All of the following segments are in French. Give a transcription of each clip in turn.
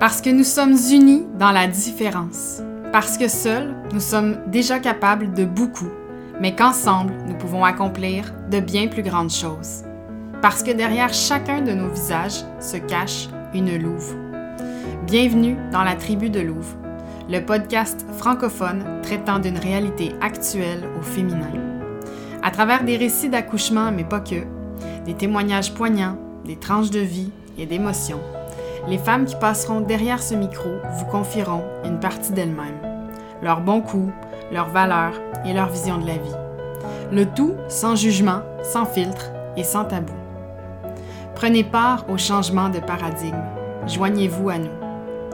Parce que nous sommes unis dans la différence. Parce que seuls, nous sommes déjà capables de beaucoup, mais qu'ensemble, nous pouvons accomplir de bien plus grandes choses. Parce que derrière chacun de nos visages se cache une louve. Bienvenue dans la tribu de Louve, le podcast francophone traitant d'une réalité actuelle au féminin. À travers des récits d'accouchement, mais pas que, des témoignages poignants, des tranches de vie et d'émotions, les femmes qui passeront derrière ce micro vous confieront une partie d'elles-mêmes, leurs bons coups, leurs valeurs et leur vision de la vie. Le tout sans jugement, sans filtre et sans tabou. Prenez part au changement de paradigme. Joignez-vous à nous,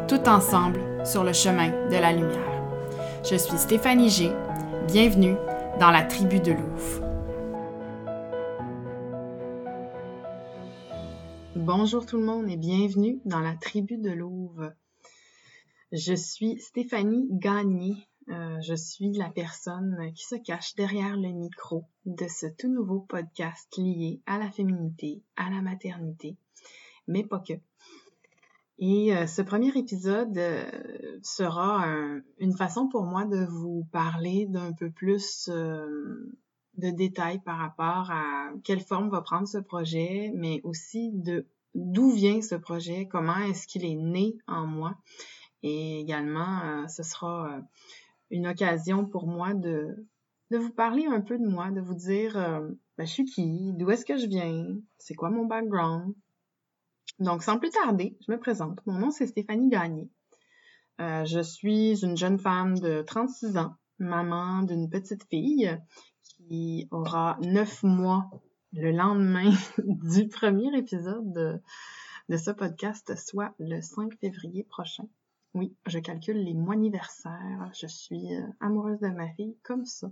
tout ensemble sur le chemin de la lumière. Je suis Stéphanie G. Bienvenue dans la tribu de Louvre. Bonjour tout le monde et bienvenue dans la tribu de Louvre. Je suis Stéphanie Gagné. Euh, je suis la personne qui se cache derrière le micro de ce tout nouveau podcast lié à la féminité, à la maternité, mais pas que. Et euh, ce premier épisode euh, sera une façon pour moi de vous parler d'un peu plus de détails par rapport à quelle forme va prendre ce projet, mais aussi de d'où vient ce projet, comment est-ce qu'il est né en moi. Et également, euh, ce sera euh, une occasion pour moi de, de vous parler un peu de moi, de vous dire euh, ben, je suis qui, d'où est-ce que je viens, c'est quoi mon background. Donc, sans plus tarder, je me présente. Mon nom, c'est Stéphanie Gagné. je suis une jeune femme de 36 ans, maman d'une petite fille qui aura 9 mois le lendemain du premier épisode de, ce podcast, soit le 5 février prochain. Oui, je calcule les mois anniversaires. Je suis euh, amoureuse de ma fille comme ça.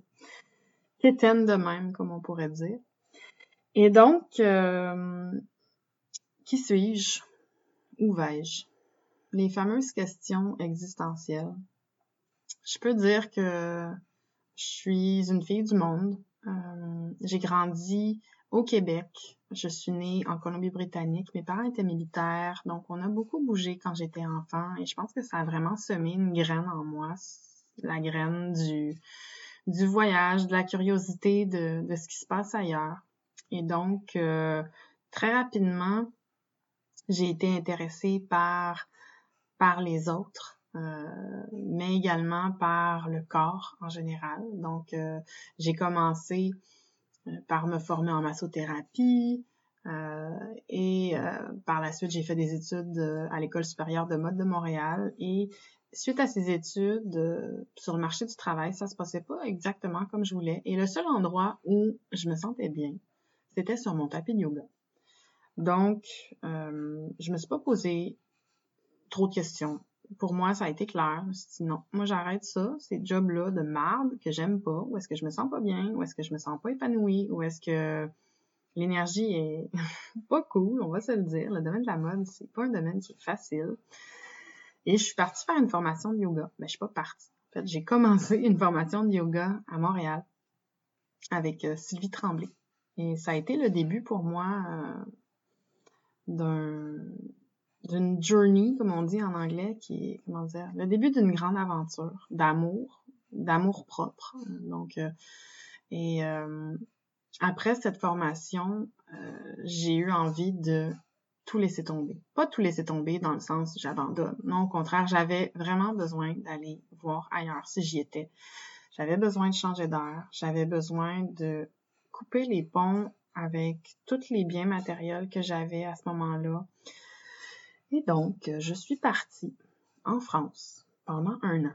Quétaine de même, comme on pourrait dire. Et donc, euh, qui suis-je? Où vais-je? Les fameuses questions existentielles. Je peux dire que je suis une fille du monde. Euh, j'ai grandi au Québec. Je suis née en Colombie-Britannique. Mes parents étaient militaires, donc on a beaucoup bougé quand j'étais enfant et je pense que ça a vraiment semé une graine en moi, la graine du, voyage, de la curiosité de, ce qui se passe ailleurs. Et donc, euh, très rapidement, j'ai été intéressée par, les autres, mais également par le corps en général. Donc, euh, j'ai commencé euh, par me former en massothérapie. Euh, et euh, par la suite, j'ai fait des études à l'École supérieure de mode de Montréal. Et suite à ces études sur le marché du travail, ça se passait pas exactement comme je voulais. Et le seul endroit où je me sentais bien, c'était sur mon tapis de yoga. Donc, euh, je me suis pas posé trop de questions pour moi, ça a été clair. Je me suis dit non, moi j'arrête ça, ces jobs-là de marde que j'aime pas, ou est-ce que je me sens pas bien, ou est-ce que je me sens pas épanouie, ou est-ce que l'énergie est pas cool, on va se le dire. Le domaine de la mode, c'est pas un domaine qui est facile. Et je suis partie faire une formation de yoga. Mais ben, je suis pas partie. En fait, j'ai commencé une formation de yoga à Montréal avec euh, Sylvie Tremblay. Et ça a été le début pour moi euh, d'un d'une journey, comme on dit en anglais, qui est, comment dire, le début d'une grande aventure d'amour, d'amour propre. Donc, euh, et euh, après cette formation, euh, j'ai eu envie de tout laisser tomber. Pas tout laisser tomber dans le sens j'abandonne. Non, au contraire, j'avais vraiment besoin d'aller voir ailleurs si j'y étais. J'avais besoin de changer d'air. J'avais besoin de couper les ponts avec tous les biens matériels que j'avais à ce moment-là. Et donc, euh, je suis partie en France pendant un an.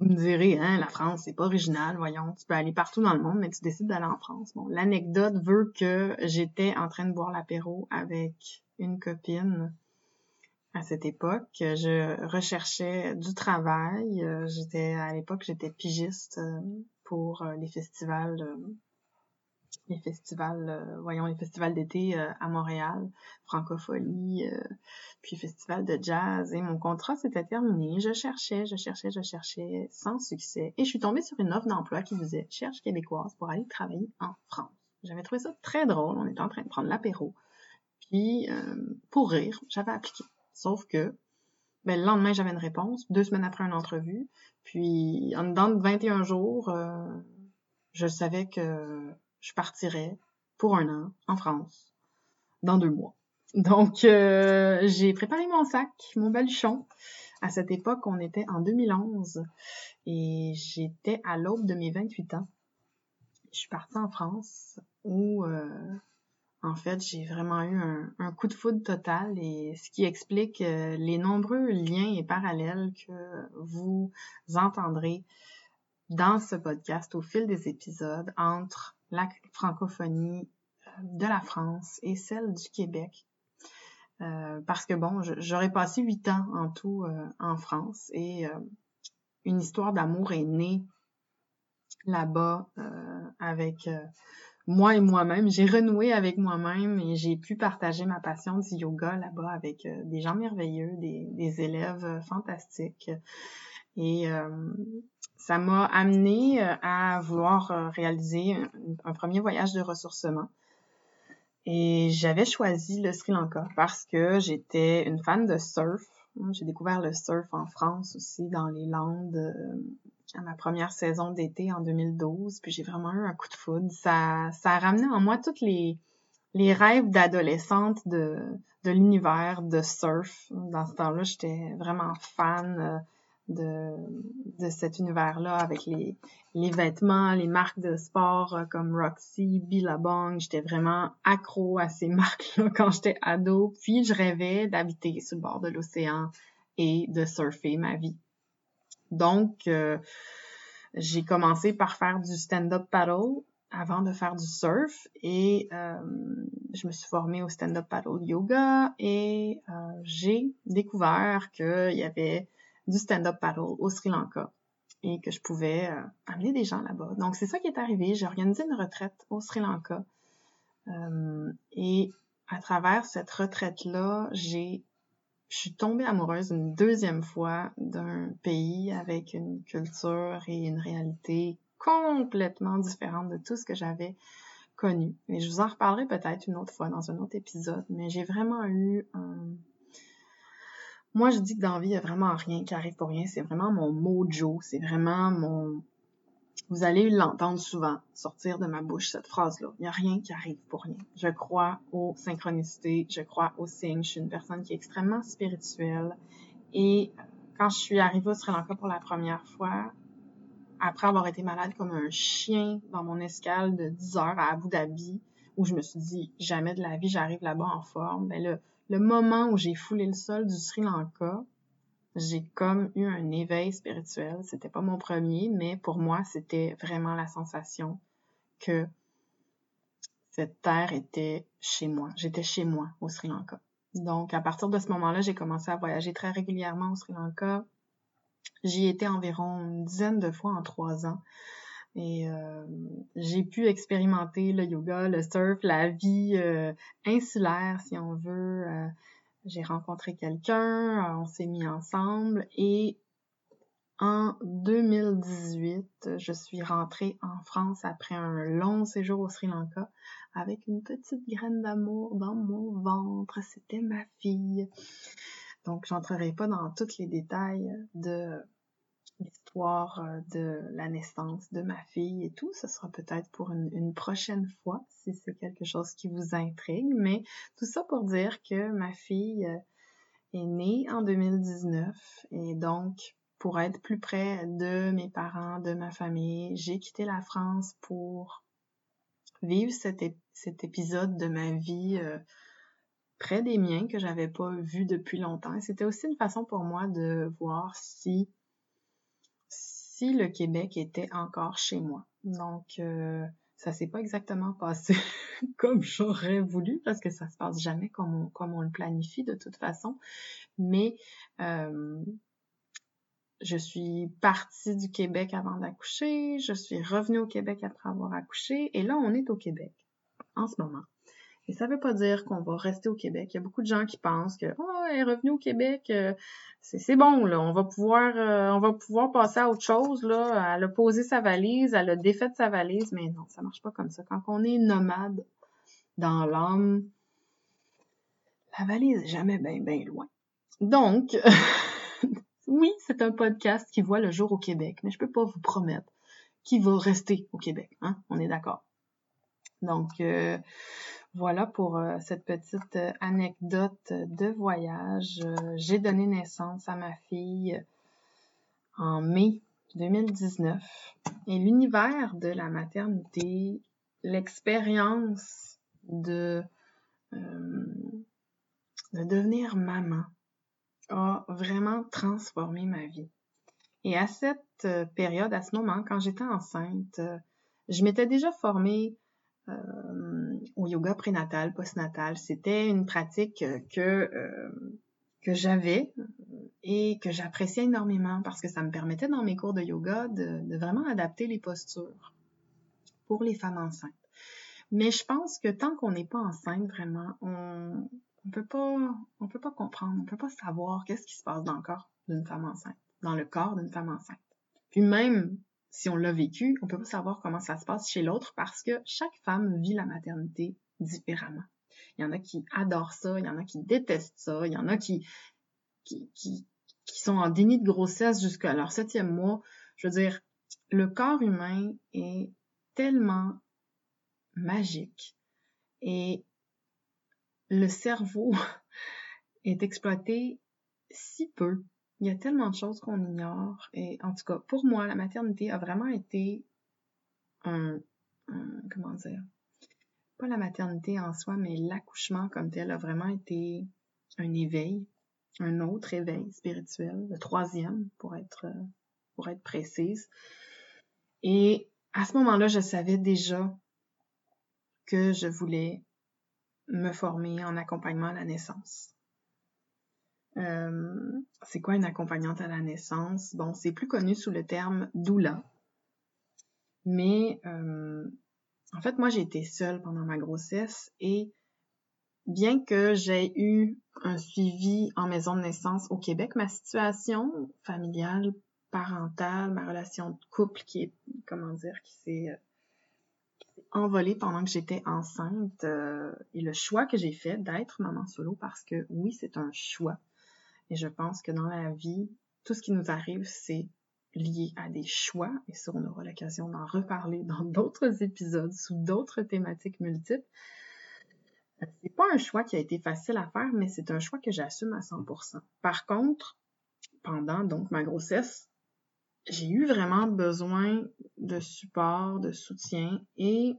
Vous me direz, hein, la France, c'est pas original, voyons, tu peux aller partout dans le monde, mais tu décides d'aller en France. Bon, l'anecdote veut que j'étais en train de boire l'apéro avec une copine à cette époque. Je recherchais du travail. Euh, j'étais, à l'époque, j'étais pigiste euh, pour les festivals les festivals, euh, voyons, les festivals d'été euh, à Montréal, Francophonie, euh, puis festival de jazz. Et mon contrat s'était terminé. Je cherchais, je cherchais, je cherchais, sans succès. Et je suis tombée sur une offre d'emploi qui disait « Cherche québécoise pour aller travailler en France ». J'avais trouvé ça très drôle. On était en train de prendre l'apéro. Puis, pour rire, j'avais appliqué. Sauf que Ben, le lendemain, j'avais une réponse. Deux semaines après une entrevue. Puis, en dedans de 21 jours, je savais que je partirais pour un an en France dans deux mois. Donc, euh, j'ai préparé mon sac, mon baluchon. À cette époque, on était en 2011 et j'étais à l'aube de mes 28 ans. Je suis partie en France où euh, en fait, j'ai vraiment eu un, coup de foudre total et ce qui explique euh, les nombreux liens et parallèles que vous entendrez dans ce podcast au fil des épisodes entre la francophonie euh, de la France et celle du Québec. Euh, parce que bon, j'aurais passé huit ans en tout en France et une histoire d'amour est née là-bas avec moi et moi-même. J'ai renoué avec moi-même et j'ai pu partager ma passion du yoga là-bas avec euh, des gens merveilleux, des, élèves euh, fantastiques. Et euh, ça m'a amené à vouloir réaliser un, premier voyage de ressourcement. Et j'avais choisi le Sri Lanka parce que j'étais une fan de surf. J'ai découvert le surf en France aussi, dans les Landes, à ma première saison d'été en 2012, puis j'ai vraiment eu un coup de foudre. Ça, ça a ramené en moi toutes les, les rêves d'adolescente de, de l'univers de surf. Dans ce temps-là, j'étais vraiment fan euh, de, de cet univers-là avec les, les vêtements, les marques de sport euh, comme Roxy, Billabong. J'étais vraiment accro à ces marques-là quand j'étais ado. Puis je rêvais d'habiter sur le bord de l'océan et de surfer ma vie. Donc, euh, j'ai commencé par faire du stand-up paddle avant de faire du surf et euh, je me suis formée au stand-up paddle yoga et euh, j'ai découvert qu'il y avait du stand-up paddle au Sri Lanka et que je pouvais amener des gens là-bas. Donc c'est ça qui est arrivé. J'ai organisé une retraite au Sri Lanka et à travers cette retraite-là, j'ai je suis tombée amoureuse une deuxième fois d'un pays avec une culture et une réalité complètement différente de tout ce que j'avais connu. Et je vous en reparlerai peut-être une autre fois dans un autre épisode, mais j'ai vraiment eu un... Moi, je dis que dans la vie, il n'y a vraiment rien qui arrive pour rien. C'est vraiment mon mojo. C'est vraiment mon, vous allez l'entendre souvent sortir de ma bouche, cette phrase-là. Il n'y a rien qui arrive pour rien. Je crois aux synchronicités, je crois aux signes. Je suis une personne qui est extrêmement spirituelle. Et quand je suis arrivée au Sri Lanka pour la première fois, après avoir été malade comme un chien dans mon escale de 10 heures à Abu Dhabi, où je me suis dit, jamais de la vie, j'arrive là-bas en forme, mais le, le moment où j'ai foulé le sol du Sri Lanka, j'ai comme eu un éveil spirituel. C'était pas mon premier, mais pour moi, c'était vraiment la sensation que cette terre était chez moi. J'étais chez moi au Sri Lanka. Donc, à partir de ce moment-là, j'ai commencé à voyager très régulièrement au Sri Lanka. J'y étais environ une dizaine de fois en trois ans. Et euh, j'ai pu expérimenter le yoga, le surf, la vie euh, insulaire, si on veut, euh, j'ai rencontré quelqu'un, on s'est mis ensemble et en 2018, je suis rentrée en France après un long séjour au Sri Lanka avec une petite graine d'amour dans mon ventre. C'était ma fille. Donc, j'entrerai pas dans tous les détails de l'histoire euh, de la naissance de ma fille et tout. Ce sera peut-être pour une, prochaine fois si c'est quelque chose qui vous intrigue. Mais tout ça pour dire que ma fille euh, est née en 2019 et donc pour être plus près de mes parents, de ma famille, j'ai quitté la France pour vivre cet, épisode de ma vie euh, près des miens que j'avais pas vu depuis longtemps. C'était aussi une façon pour moi de voir si si le Québec était encore chez moi. Donc, euh, ça s'est pas exactement passé comme j'aurais voulu parce que ça se passe jamais comme on, comme on le planifie de toute façon. Mais euh, je suis partie du Québec avant d'accoucher, je suis revenue au Québec après avoir accouché et là on est au Québec en ce moment. Et ça veut pas dire qu'on va rester au Québec. Il y a beaucoup de gens qui pensent que oh, elle est revenue au Québec, euh, c'est bon là, on va pouvoir euh, on va pouvoir passer à autre chose là. Elle a posé sa valise, elle a défait sa valise, mais non, ça marche pas comme ça. Quand on est nomade dans l'âme, la valise est jamais bien bien loin. Donc Oui, c'est un podcast qui voit le jour au Québec, mais je peux pas vous promettre qu'il va rester au Québec. Hein? On est d'accord. Donc, euh, voilà pour euh, cette petite euh, anecdote de voyage. J'ai donné naissance à ma fille en mai 2019. Et l'univers de la maternité, l'expérience de, de devenir maman a vraiment transformé ma vie. Et à cette période, à ce moment, quand j'étais enceinte, je m'étais déjà formée euh, au yoga prénatal, postnatal. C'était une pratique que euh, que j'avais et que j'appréciais énormément parce que ça me permettait dans mes cours de yoga de, vraiment adapter les postures pour les femmes enceintes. Mais je pense que tant qu'on n'est pas enceinte vraiment, on on peut pas on peut pas comprendre, on peut pas savoir qu'est-ce qui se passe dans le corps d'une femme enceinte, dans le corps d'une femme enceinte. Puis même si on l'a vécu, on peut pas savoir comment ça se passe chez l'autre parce que chaque femme vit la maternité différemment. Il y en a qui adorent ça, il y en a qui détestent ça, il y en a qui, qui, qui, qui sont en déni de grossesse jusqu'à leur septième mois. Je veux dire, le corps humain est tellement magique et le cerveau est exploité si peu il y a tellement de choses qu'on ignore. Et en tout cas, pour moi, la maternité a vraiment été un, comment dire, pas la maternité en soi, mais l'accouchement comme tel a vraiment été un éveil, un autre éveil spirituel, le troisième pour être, pour être précise. Et à ce moment-là, je savais déjà que je voulais me former en accompagnement à la naissance. Euh, c'est quoi une accompagnante à la naissance? Bon, c'est plus connu sous le terme doula. Mais euh, en fait, moi, j'ai été seule pendant ma grossesse et bien que j'ai eu un suivi en maison de naissance au Québec, ma situation familiale, parentale, ma relation de couple qui est, comment dire, qui s'est euh, envolée pendant que j'étais enceinte et le choix que j'ai fait d'être maman solo parce que oui, c'est un choix. Et je pense que dans la vie, tout ce qui nous arrive, c'est lié à des choix, et ça, on aura l'occasion d'en reparler dans d'autres épisodes sous d'autres thématiques multiples. C'est pas un choix qui a été facile à faire, mais c'est un choix que j'assume à 100%. Par contre, pendant donc ma grossesse, j'ai eu vraiment besoin de support, de soutien et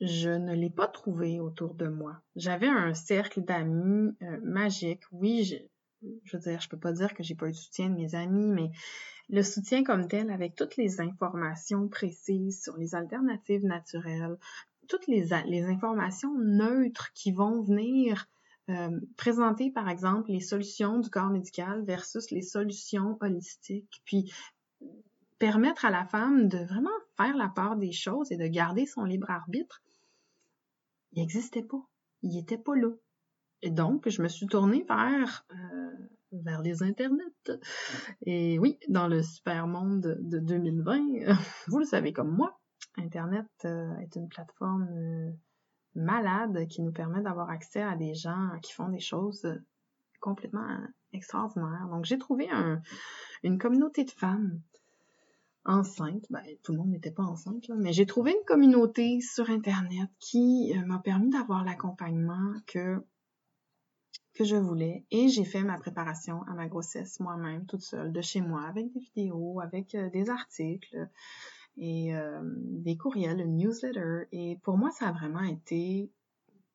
je ne l'ai pas trouvé autour de moi. J'avais un cercle d'amis euh, magique. Oui, je, veux dire, je peux pas dire que j'ai pas eu de soutien de mes amis, mais le soutien comme tel, avec toutes les informations précises sur les alternatives naturelles, toutes les, les informations neutres qui vont venir euh, présenter, par exemple, les solutions du corps médical versus les solutions holistiques, puis permettre à la femme de vraiment faire la part des choses et de garder son libre arbitre, il n'existait pas. Il était pas là. Et donc, je me suis tournée vers, euh, vers les internets. Et oui, dans le super monde de 2020, vous le savez comme moi, Internet euh, est une plateforme euh, malade qui nous permet d'avoir accès à des gens qui font des choses complètement extraordinaires. Donc, j'ai trouvé un, une communauté de femmes enceinte. Ben, tout le monde n'était pas enceinte, là, mais j'ai trouvé une communauté sur Internet qui euh, m'a permis d'avoir l'accompagnement que que je voulais et j'ai fait ma préparation à ma grossesse moi-même toute seule de chez moi avec des vidéos, avec euh, des articles et euh, des courriels, une newsletter et pour moi ça a vraiment été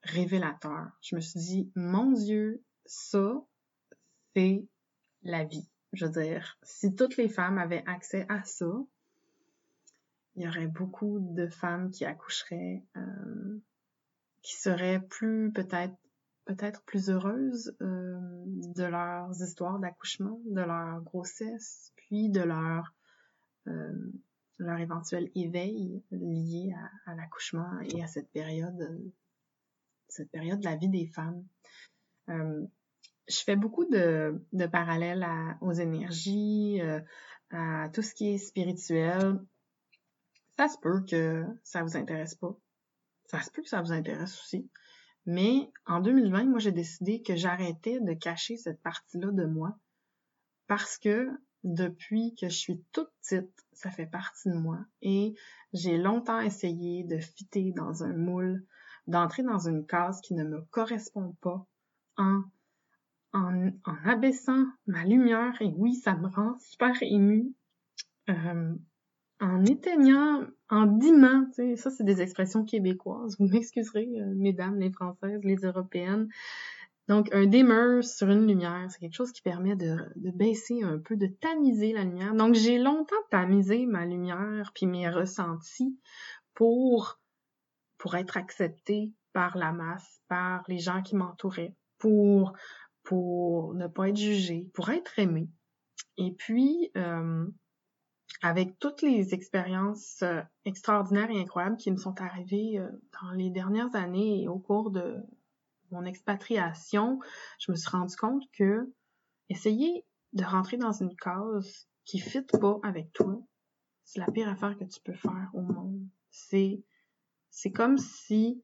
révélateur. Je me suis dit mon dieu, ça c'est la vie. Je veux dire, si toutes les femmes avaient accès à ça, il y aurait beaucoup de femmes qui accoucheraient, euh, qui seraient plus peut-être peut-être plus heureuses euh, de leurs histoires d'accouchement, de leur grossesse, puis de leur euh, leur éventuel éveil lié à, l'accouchement et à cette période cette période de la vie des femmes. Euh, je fais beaucoup de, de parallèles aux énergies, euh, à tout ce qui est spirituel. Ça se peut que ça vous intéresse pas. Ça se peut que ça vous intéresse aussi. Mais en 2020, moi, j'ai décidé que j'arrêtais de cacher cette partie-là de moi parce que depuis que je suis toute petite, ça fait partie de moi et j'ai longtemps essayé de fitter dans un moule, d'entrer dans une case qui ne me correspond pas en, en, abaissant ma lumière et oui, ça me rend super émue. Euh, en éteignant, en dimant, tu sais, ça c'est des expressions québécoises, vous m'excuserez, euh, mesdames les françaises, les européennes. Donc, un dimmer sur une lumière, c'est quelque chose qui permet de, de, baisser un peu, de tamiser la lumière. Donc, j'ai longtemps tamisé ma lumière puis mes ressentis pour, pour être acceptée par la masse, par les gens qui m'entouraient, pour, pour ne pas être jugée, pour être aimée. Et puis, euh, avec toutes les expériences euh, extraordinaires et incroyables qui me sont arrivées euh, dans les dernières années et au cours de mon expatriation, je me suis rendu compte que essayer de rentrer dans une case qui fit pas avec toi, c'est la pire affaire que tu peux faire au monde. C'est c'est comme si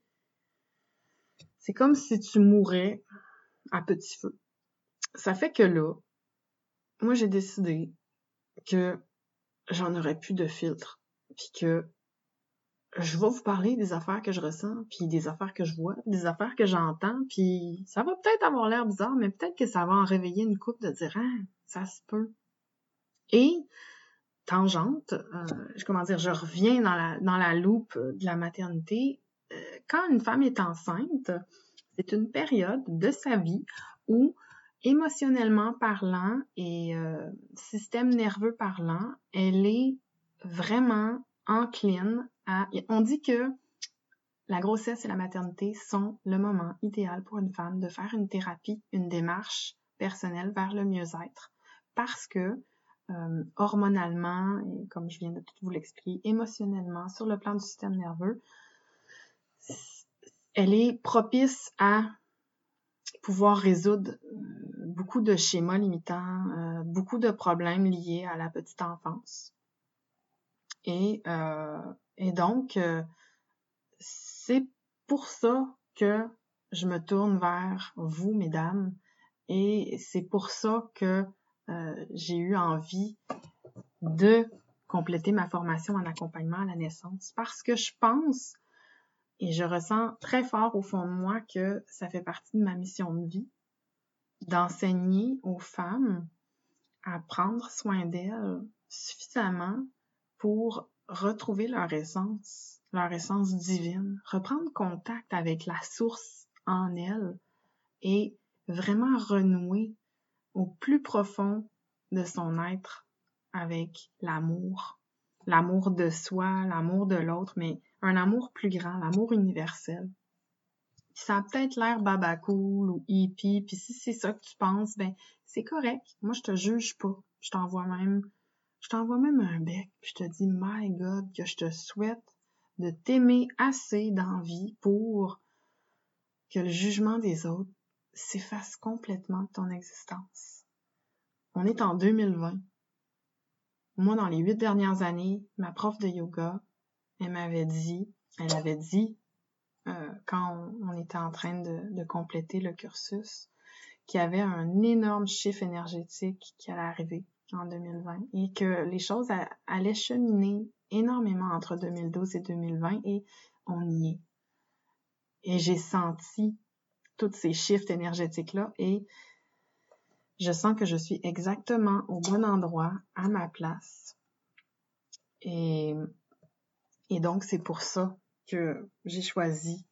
c'est comme si tu mourais à petit feu. Ça fait que là, moi j'ai décidé que j'en aurais plus de filtre, puis que je vais vous parler des affaires que je ressens, puis des affaires que je vois, des affaires que j'entends, puis ça va peut-être avoir l'air bizarre, mais peut-être que ça va en réveiller une coupe de dire ah ça se peut. Et tangente, euh, comment dire, je reviens dans la loupe de la maternité. Euh, quand une femme est enceinte, c'est une période de sa vie où émotionnellement parlant et euh, système nerveux parlant, elle est vraiment encline à... On dit que la grossesse et la maternité sont le moment idéal pour une femme de faire une thérapie, une démarche personnelle vers le mieux-être parce que euh, hormonalement, et comme je viens de tout vous l'expliquer, émotionnellement, sur le plan du système nerveux, elle est propice à pouvoir résoudre euh, beaucoup de schémas limitants, euh, beaucoup de problèmes liés à la petite enfance. Et, euh, et donc, c'est pour ça que je me tourne vers vous, mesdames, et c'est pour ça que j'ai eu envie de compléter ma formation en accompagnement à la naissance, parce que je pense et je ressens très fort au fond de moi que ça fait partie de ma mission de vie d'enseigner aux femmes à prendre soin d'elles suffisamment pour retrouver leur essence, leur essence divine, reprendre contact avec la source en elles et vraiment renouer au plus profond de son être avec l'amour, l'amour de soi, l'amour de l'autre, mais un amour plus grand, l'amour universel. Ça a peut-être l'air babacool ou hippie, puis si c'est ça que tu penses, ben c'est correct. Moi, je te juge pas. Je t'envoie même, je t'envoie même un bec, puis je te dis, my God, que je te souhaite de t'aimer assez d'envie pour que le jugement des autres s'efface complètement de ton existence. On est en 2020. Moi, dans les huit dernières années, ma prof de yoga, elle m'avait dit, elle avait dit, euh, quand on, était en train de, compléter le cursus, qu'il y avait un énorme chiffre énergétique qui allait arriver en 2020 et que les choses allaient cheminer énormément entre 2012 et 2020 et on y est. Et j'ai senti tous ces chiffres énergétiques-là et je sens que je suis exactement au bon endroit, à ma place. Et et donc, c'est pour ça que j'ai choisi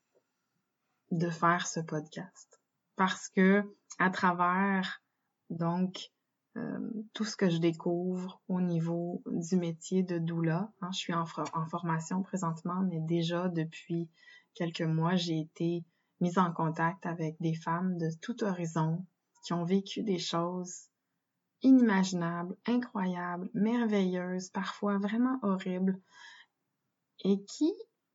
de faire ce podcast. Parce que à travers, donc, euh, tout ce que je découvre au niveau du métier de doula, hein, je suis en, en formation présentement, mais déjà depuis quelques mois, j'ai été mise en contact avec des femmes de tout horizon qui ont vécu des choses inimaginables, incroyables, merveilleuses, parfois vraiment horribles, et qui,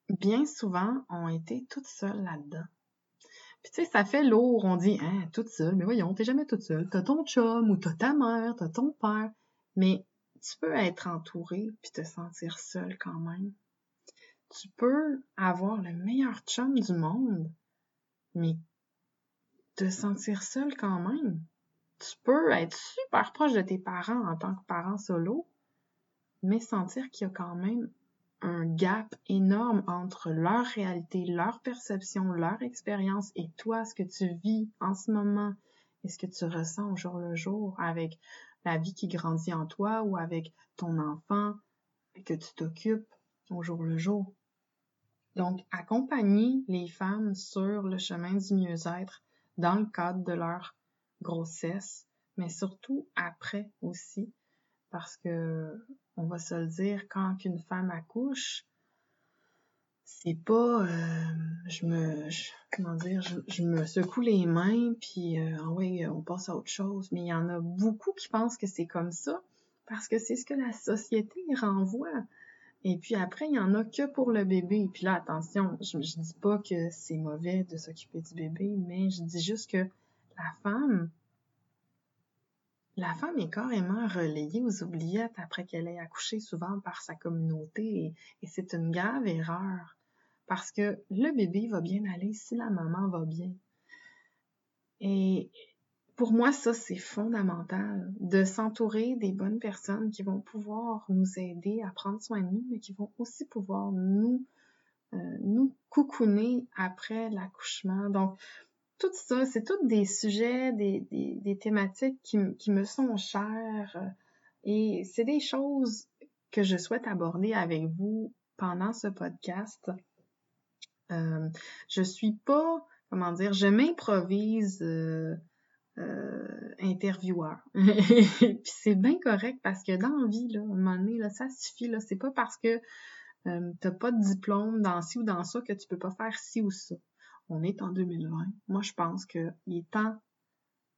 bien souvent, ont été toutes seules là-dedans. Puis tu sais, ça fait lourd, on dit, hein, toute seule, mais voyons, t'es jamais toute seule. T'as ton chum, ou t'as ta mère, t'as ton père, mais tu peux être entouré puis te sentir seule quand même. Tu peux avoir le meilleur chum du monde, mais te sentir seule quand même. tu peux être super proche de tes parents en tant que parent solo, mais sentir qu'il y a quand même un gap énorme entre leur réalité, leur perception, leur expérience et toi, ce que tu vis en ce moment et ce que tu ressens au jour le jour avec la vie qui grandit en toi ou avec ton enfant que tu t'occupes au jour le jour. Donc, accompagner les femmes sur le chemin du mieux-être dans le cadre de leur grossesse, mais surtout après aussi, parce que on va se le dire, quand une femme accouche, c'est pas euh, je me comment dire je, me secoue les mains puis euh, ah ouais on passe à autre chose. Mais il y en a beaucoup qui pensent que c'est comme ça parce que c'est ce que la société renvoie. Et puis après il y en a que pour le bébé. Puis là attention je, je dis pas que c'est mauvais de s'occuper du bébé mais je dis juste que la femme la femme est carrément relayée aux oubliettes après qu'elle ait accouché souvent par sa communauté et, c'est une grave erreur parce que le bébé va bien aller si la maman va bien. Et pour moi, ça, c'est fondamental de s'entourer des bonnes personnes qui vont pouvoir nous aider à prendre soin de nous, mais qui vont aussi pouvoir nous, euh, nous coucouner après l'accouchement. Donc, tout ça, c'est tous des sujets, des, des, des thématiques qui, qui, me sont chères euh, et c'est des choses que je souhaite aborder avec vous pendant ce podcast. Euh, je suis pas, comment dire, je m'improvise euh, euh, intervieweur. Puis c'est bien correct parce que dans la vie, là, à un moment donné, là, ça suffit. Là, c'est pas parce que euh, t'as pas de diplôme dans ci ou dans ça que tu peux pas faire ci ou ça on est en 2020. Moi, je pense qu'il est temps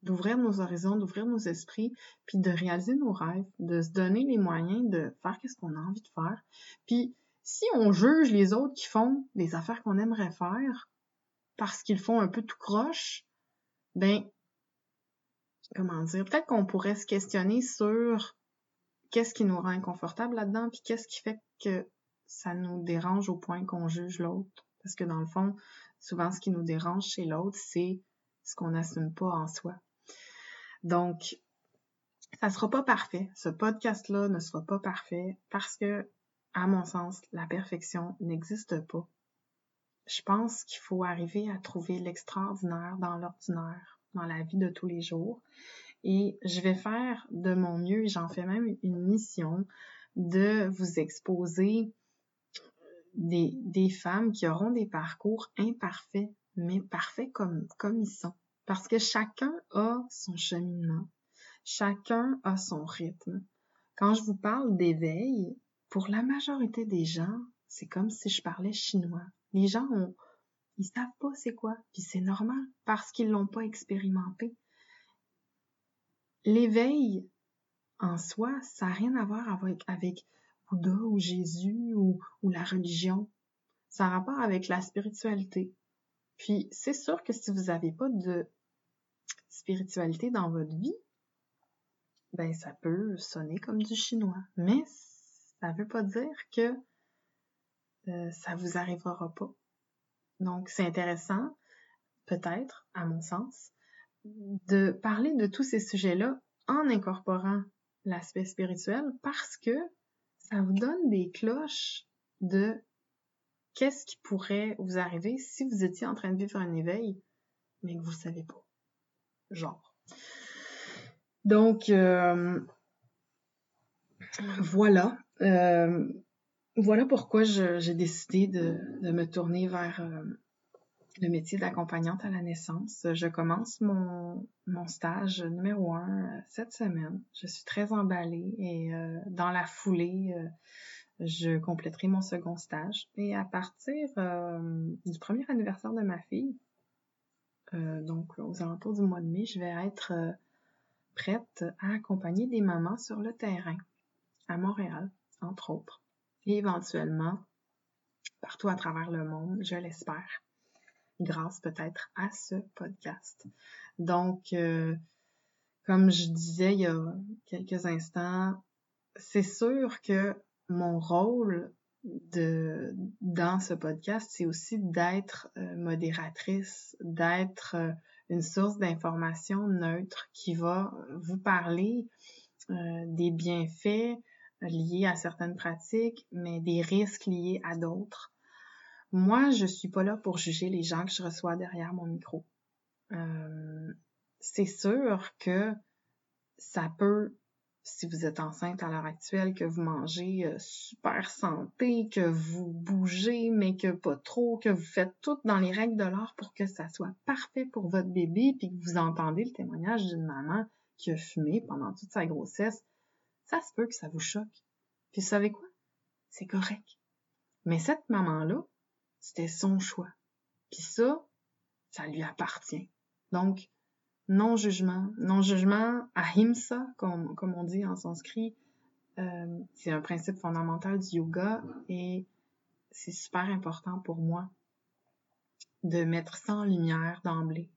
d'ouvrir nos horizons, d'ouvrir nos esprits, puis de réaliser nos rêves, de se donner les moyens de faire ce qu'on a envie de faire. Puis, si on juge les autres qui font des affaires qu'on aimerait faire parce qu'ils font un peu tout croche, ben, comment dire, peut-être qu'on pourrait se questionner sur qu'est-ce qui nous rend inconfortable là-dedans, puis qu'est-ce qui fait que ça nous dérange au point qu'on juge l'autre. Parce que dans le fond, Souvent, ce qui nous dérange chez l'autre, c'est ce qu'on n'assume pas en soi. Donc, ça sera pas parfait. Ce podcast-là ne sera pas parfait parce que, à mon sens, la perfection n'existe pas. Je pense qu'il faut arriver à trouver l'extraordinaire dans l'ordinaire, dans la vie de tous les jours. Et je vais faire de mon mieux, j'en fais même une mission, de vous exposer des, femmes qui auront des parcours imparfaits, mais parfaits comme, comme ils sont. Parce que chacun a son cheminement, chacun a son rythme. Quand je vous parle d'éveil, pour la majorité des gens, c'est comme si je parlais chinois. Les gens ont, ils savent pas c'est quoi, puis c'est normal parce qu'ils l'ont pas expérimenté. L'éveil en soi, ça n'a rien à voir avec Bouddha ou Jésus ou, ou la religion. Ça a rapport avec la spiritualité. Puis, c'est sûr que si vous n'avez pas de spiritualité dans votre vie, ben, ça peut sonner comme du chinois. Mais ça veut pas dire que euh, ça vous arrivera pas. Donc, c'est intéressant, peut-être, à mon sens, de parler de tous ces sujets-là en incorporant l'aspect spirituel parce que ça vous donne des cloches de qu'est-ce qui pourrait vous arriver si vous étiez en train de vivre un éveil, mais que vous ne savez pas. Genre. Donc, euh, voilà. Euh, voilà pourquoi j'ai décidé de, me tourner vers euh, le métier d'accompagnante à la naissance. Je commence mon, mon stage numéro un euh, cette semaine. Je suis très emballée et euh, dans la foulée, euh, je compléterai mon second stage. Et à partir du premier anniversaire de ma fille, donc aux alentours du mois de mai, je vais être prête à accompagner des mamans sur le terrain à Montréal, entre autres, et éventuellement partout à travers le monde, je l'espère grâce peut-être à ce podcast. Donc, euh, comme je disais il y a quelques instants, c'est sûr que mon rôle dans ce podcast, c'est aussi d'être euh, modératrice, d'être euh, une source d'information neutre qui va vous parler des bienfaits liés à certaines pratiques, mais des risques liés à d'autres. Moi, je suis pas là pour juger les gens que je reçois derrière mon micro. Euh, c'est sûr que ça peut si vous êtes enceinte à l'heure actuelle, que vous mangez euh, super santé, que vous bougez, mais que pas trop, que vous faites tout dans les règles de l'art pour que ça soit parfait pour votre bébé, puis que vous entendez le témoignage d'une maman qui a fumé pendant toute sa grossesse, ça se peut que ça vous choque. Puis vous savez quoi? C'est correct. Mais cette maman-là, c'était son choix. Puis ça, ça lui appartient. Donc, non-jugement. Non-jugement, ahimsa, comme, comme on dit en sanskrit, euh, c'est un principe fondamental du yoga et c'est super important pour moi de mettre ça en lumière d'emblée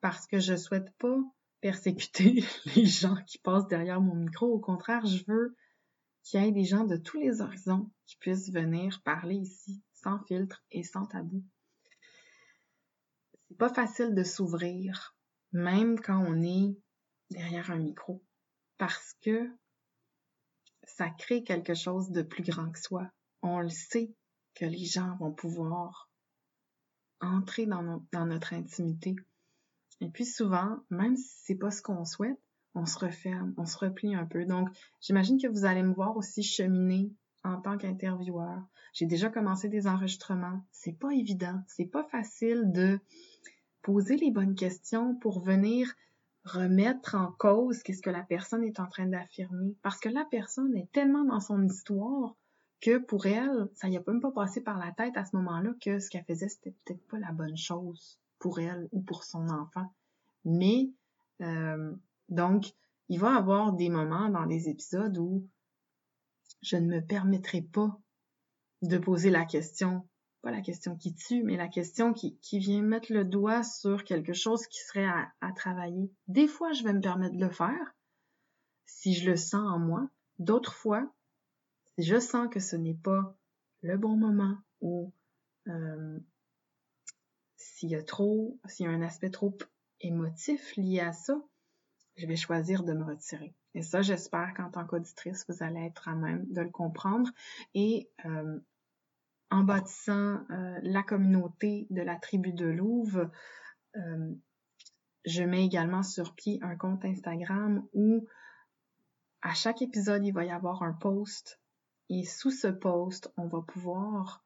parce que je souhaite pas persécuter les gens qui passent derrière mon micro. Au contraire, je veux qu'il y ait des gens de tous les horizons qui puissent venir parler ici sans filtre et sans tabou. C'est pas facile de s'ouvrir même quand on est derrière un micro, parce que ça crée quelque chose de plus grand que soi. On le sait que les gens vont pouvoir entrer dans, notre intimité. Et puis souvent, même si c'est pas ce qu'on souhaite, on se referme, on se replie un peu. Donc, j'imagine que vous allez me voir aussi cheminer en tant qu'intervieweur. J'ai déjà commencé des enregistrements. C'est pas évident, c'est pas facile de poser les bonnes questions pour venir remettre en cause qu'est-ce que la personne est en train d'affirmer. Parce que la personne est tellement dans son histoire que pour elle, ça y a même pas passé par la tête à ce moment-là que ce qu'elle faisait, c'était peut-être pas la bonne chose pour elle ou pour son enfant. Mais, euh, donc, il va y avoir des moments dans des épisodes où je ne me permettrai pas de poser la question pas la question qui tue, mais la question qui, vient mettre le doigt sur quelque chose qui serait à, à travailler. Des fois, je vais me permettre de le faire si je le sens en moi. D'autres fois, si je sens que ce n'est pas le bon moment ou euh, s'il y a trop, s'il y a un aspect trop émotif lié à ça, je vais choisir de me retirer. Et ça, j'espère qu'en tant qu'auditrice, vous allez être à même de le comprendre. Et euh, en bâtissant euh, la communauté de la tribu de Louvre, euh, je mets également sur pied un compte Instagram où à chaque épisode, il va y avoir un post. Et sous ce post, on va pouvoir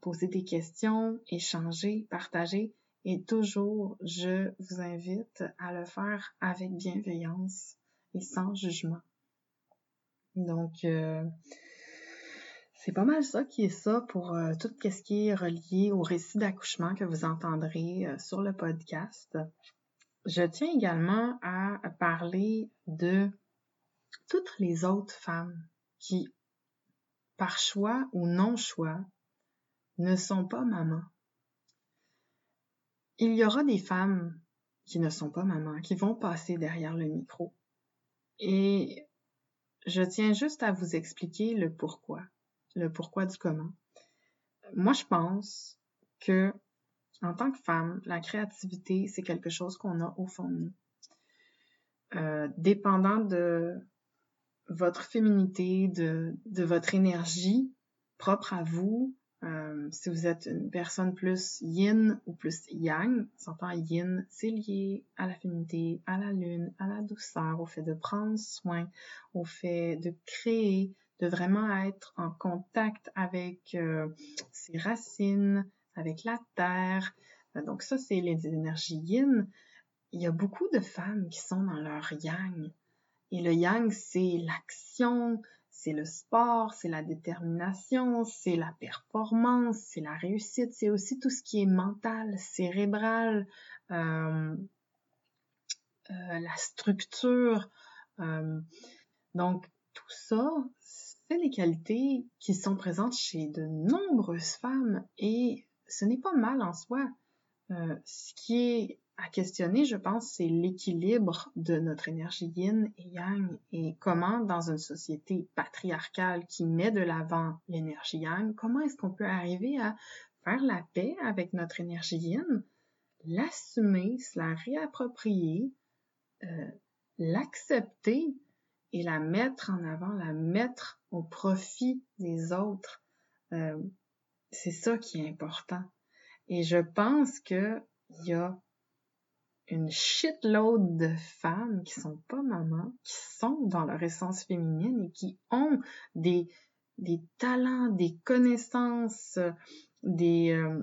poser des questions, échanger, partager. Et toujours, je vous invite à le faire avec bienveillance sans jugement. Donc, euh, c'est pas mal ça qui est ça pour euh, tout ce qui est relié au récit d'accouchement que vous entendrez euh, sur le podcast. Je tiens également à parler de toutes les autres femmes qui, par choix ou non choix, ne sont pas mamans. Il y aura des femmes qui ne sont pas mamans, qui vont passer derrière le micro. Et je tiens juste à vous expliquer le pourquoi le pourquoi du comment. Moi, je pense que en tant que femme, la créativité, c'est quelque chose qu'on a au fond de nous. Euh, dépendant de votre féminité, de, de votre énergie propre à vous, euh, si vous êtes une personne plus yin ou plus yang, s'entend yin, c'est lié à la féminité, à la lune, à la douceur, au fait de prendre soin, au fait de créer, de vraiment être en contact avec euh, ses racines, avec la terre. Euh, donc ça, c'est les énergies yin. Il y a beaucoup de femmes qui sont dans leur yang. Et le yang, c'est l'action, c'est le sport, c'est la détermination, c'est la performance, c'est la réussite, c'est aussi tout ce qui est mental, cérébral, euh, la structure. donc tout ça, c'est des qualités qui sont présentes chez de nombreuses femmes et ce n'est pas mal en soi. Euh, ce qui est à questionner, je pense, c'est l'équilibre de notre énergie yin et yang et comment, dans une société patriarcale qui met de l'avant l'énergie yang, comment est-ce qu'on peut arriver à faire la paix avec notre énergie yin, l'assumer, se la réapproprier, euh, l'accepter et la mettre en avant, la mettre au profit des autres. Euh, c'est ça qui est important. Et je pense que il y a une shitload de femmes qui sont pas mamans, qui sont dans leur essence féminine et qui ont des, des talents, des connaissances, des, euh,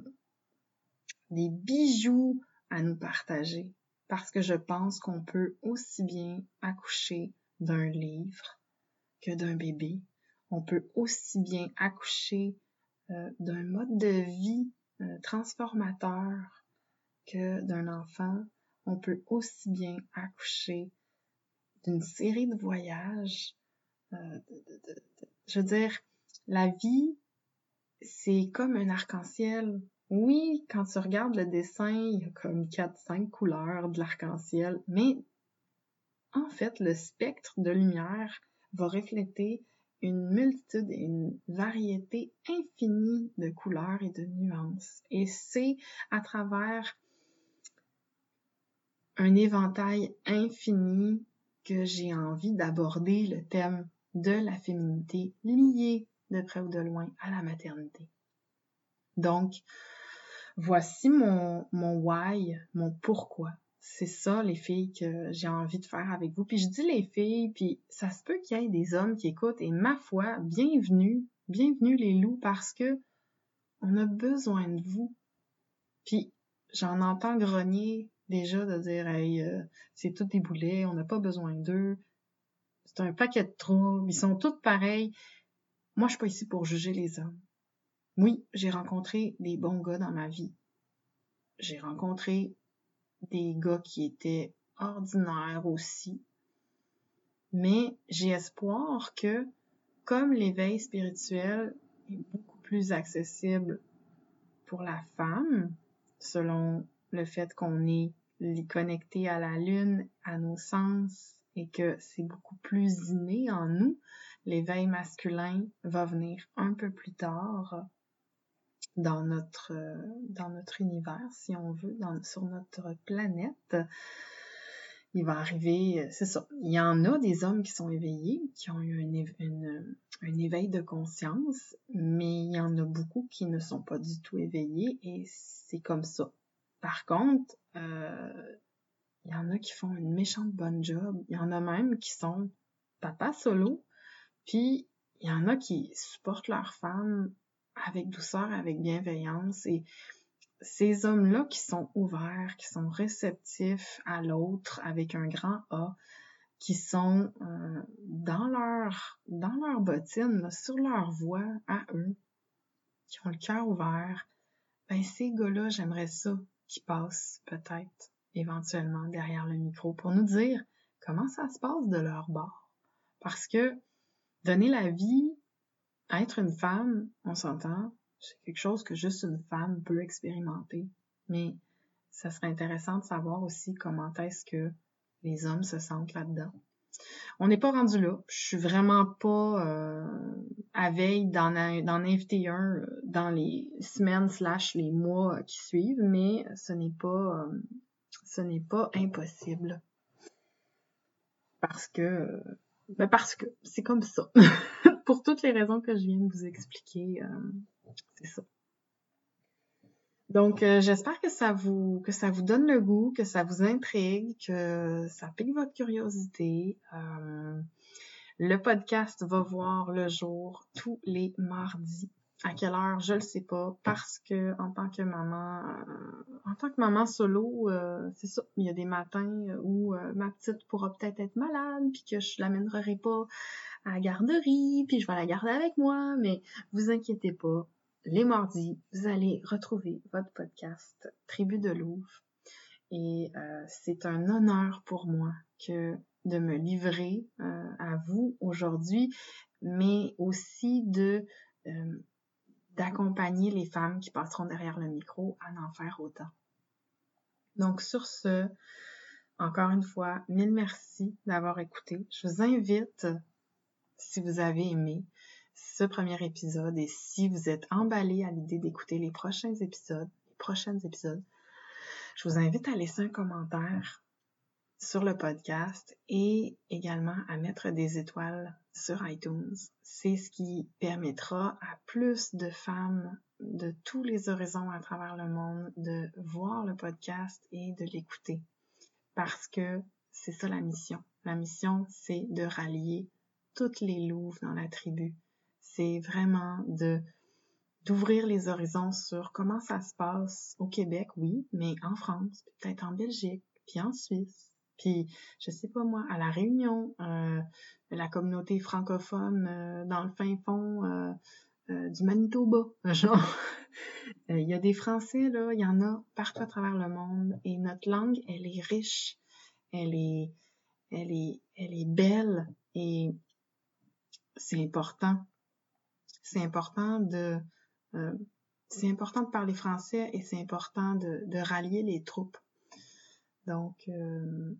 des bijoux à nous partager. Parce que je pense qu'on peut aussi bien accoucher d'un livre que d'un bébé. On peut aussi bien accoucher euh, d'un mode de vie euh, transformateur que d'un enfant. On peut aussi bien accoucher d'une série de voyages. Euh, je veux dire, la vie, c'est comme un arc-en-ciel. Oui, quand tu regardes le dessin, il y a comme quatre, cinq couleurs de l'arc-en-ciel, mais en fait, le spectre de lumière va refléter une multitude et une variété infinie de couleurs et de nuances. Et c'est à travers un éventail infini que j'ai envie d'aborder le thème de la féminité liée de près ou de loin à la maternité. Donc, voici mon, mon why, mon pourquoi c'est ça les filles que j'ai envie de faire avec vous. Puis je dis les filles, puis ça se peut qu'il y ait des hommes qui écoutent et ma foi, bienvenue, bienvenue les loups parce que on a besoin de vous. Puis j'en entends grogner déjà de dire hey, euh, c'est tout des boulets, on n'a pas besoin d'eux. C'est un paquet de troubles, ils sont tous pareils. Moi, je suis pas ici pour juger les hommes. Oui, j'ai rencontré des bons gars dans ma vie. J'ai rencontré des gars qui étaient ordinaires aussi. Mais j'ai espoir que, comme l'éveil spirituel est beaucoup plus accessible pour la femme, selon le fait qu'on est connecté à la lune, à nos sens, et que c'est beaucoup plus inné en nous, l'éveil masculin va venir un peu plus tard dans notre, univers, si on veut, sur notre planète. Il va arriver, c'est ça, il y en a des hommes qui sont éveillés, qui ont eu un éveil de conscience, mais il y en a beaucoup qui ne sont pas du tout éveillés et c'est comme ça. Par contre, euh, il y en a qui font une méchante bonne job. Il y en a même qui sont papa solo, puis il y en a qui supportent leur femme avec douceur, avec bienveillance. Et ces hommes-là qui sont ouverts, qui sont réceptifs à l'autre avec un grand A, qui sont euh, dans leur dans leur bottine, sur leur voie à eux, qui ont le cœur ouvert, ben ces gars-là, j'aimerais ça qu'ils passent peut-être éventuellement derrière le micro pour nous dire comment ça se passe de leur bord. Parce que donner la vie être une femme, on s'entend, c'est quelque chose que juste une femme peut expérimenter. Mais ça serait intéressant de savoir aussi comment est-ce que les hommes se sentent là-dedans. On n'est pas rendu là. Je suis vraiment pas euh, à veille d'en inviter un euh, dans les semaines slash les mois qui suivent, mais ce n'est pas euh, ce n'est pas impossible. Parce que ben parce que c'est comme ça. pour toutes les raisons que je viens de vous expliquer, euh, c'est ça. Donc, euh, j'espère que ça vous que ça vous donne le goût, que ça vous intrigue, que ça pique votre curiosité. Euh, le podcast va voir le jour tous les mardis. À quelle heure, je le sais pas, parce que en tant que maman, en tant que maman solo, c'est ça. Il y a des matins où ma petite pourra peut-être être malade, puis que je l'amènerai pas à la garderie, puis je vais la garder avec moi, mais vous inquiétez pas, les mardis, vous allez retrouver votre podcast Tribu de Louvre. Et euh, c'est un honneur pour moi de me livrer euh, à vous aujourd'hui, mais aussi de euh, d'accompagner les femmes qui passeront derrière le micro à en faire autant. Donc sur ce, encore une fois, mille merci d'avoir écouté. Je vous invite si vous avez aimé ce premier épisode et si vous êtes emballé à l'idée d'écouter les prochains épisodes, les prochains épisodes, Je vous invite à laisser un commentaire sur le podcast et également à mettre des étoiles sur iTunes. C'est ce qui permettra à plus de femmes de tous les horizons à travers le monde de voir le podcast et de l'écouter. Parce que c'est ça la mission. La mission, c'est de rallier toutes les louves dans la tribu. C'est vraiment de d'ouvrir les horizons sur comment ça se passe au Québec, oui, mais en France, peut-être en Belgique, puis en Suisse, puis je sais pas moi, à la Réunion, euh, la communauté francophone euh, dans le fin fond euh, euh, du Manitoba, genre. Il y a des Français, là, il y en a partout à travers le monde. Et notre langue, elle est riche, elle est, elle est, elle est belle et c'est important. C'est important de, euh, c'est important de parler français et c'est important de, de, rallier les troupes. Donc, euh,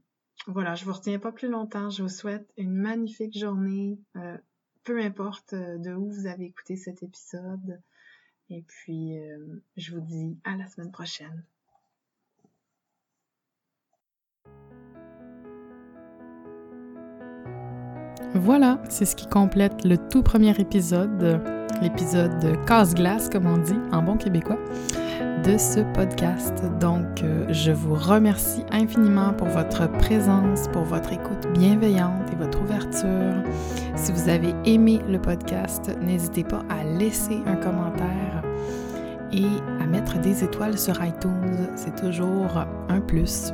voilà, je vous retiens pas plus longtemps. Je vous souhaite une magnifique journée. Euh, peu importe euh, de où vous avez écouté cet épisode. Et puis, euh, je vous dis à la semaine prochaine. Voilà, c'est ce qui complète le tout premier épisode, l'épisode casse-glace, comme on dit en bon québécois de ce podcast. Donc, euh, je vous remercie infiniment pour votre présence, pour votre écoute bienveillante et votre ouverture. Si vous avez aimé le podcast, n'hésitez pas à laisser un commentaire et à mettre des étoiles sur iTunes. C'est toujours un plus.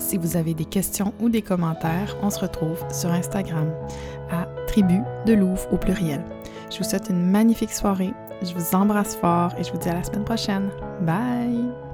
Si vous avez des questions ou des commentaires, on se retrouve sur Instagram à Tribu de Louvre au pluriel. Je vous souhaite une magnifique soirée je vous embrasse fort et je vous dis à la semaine prochaine. Bye!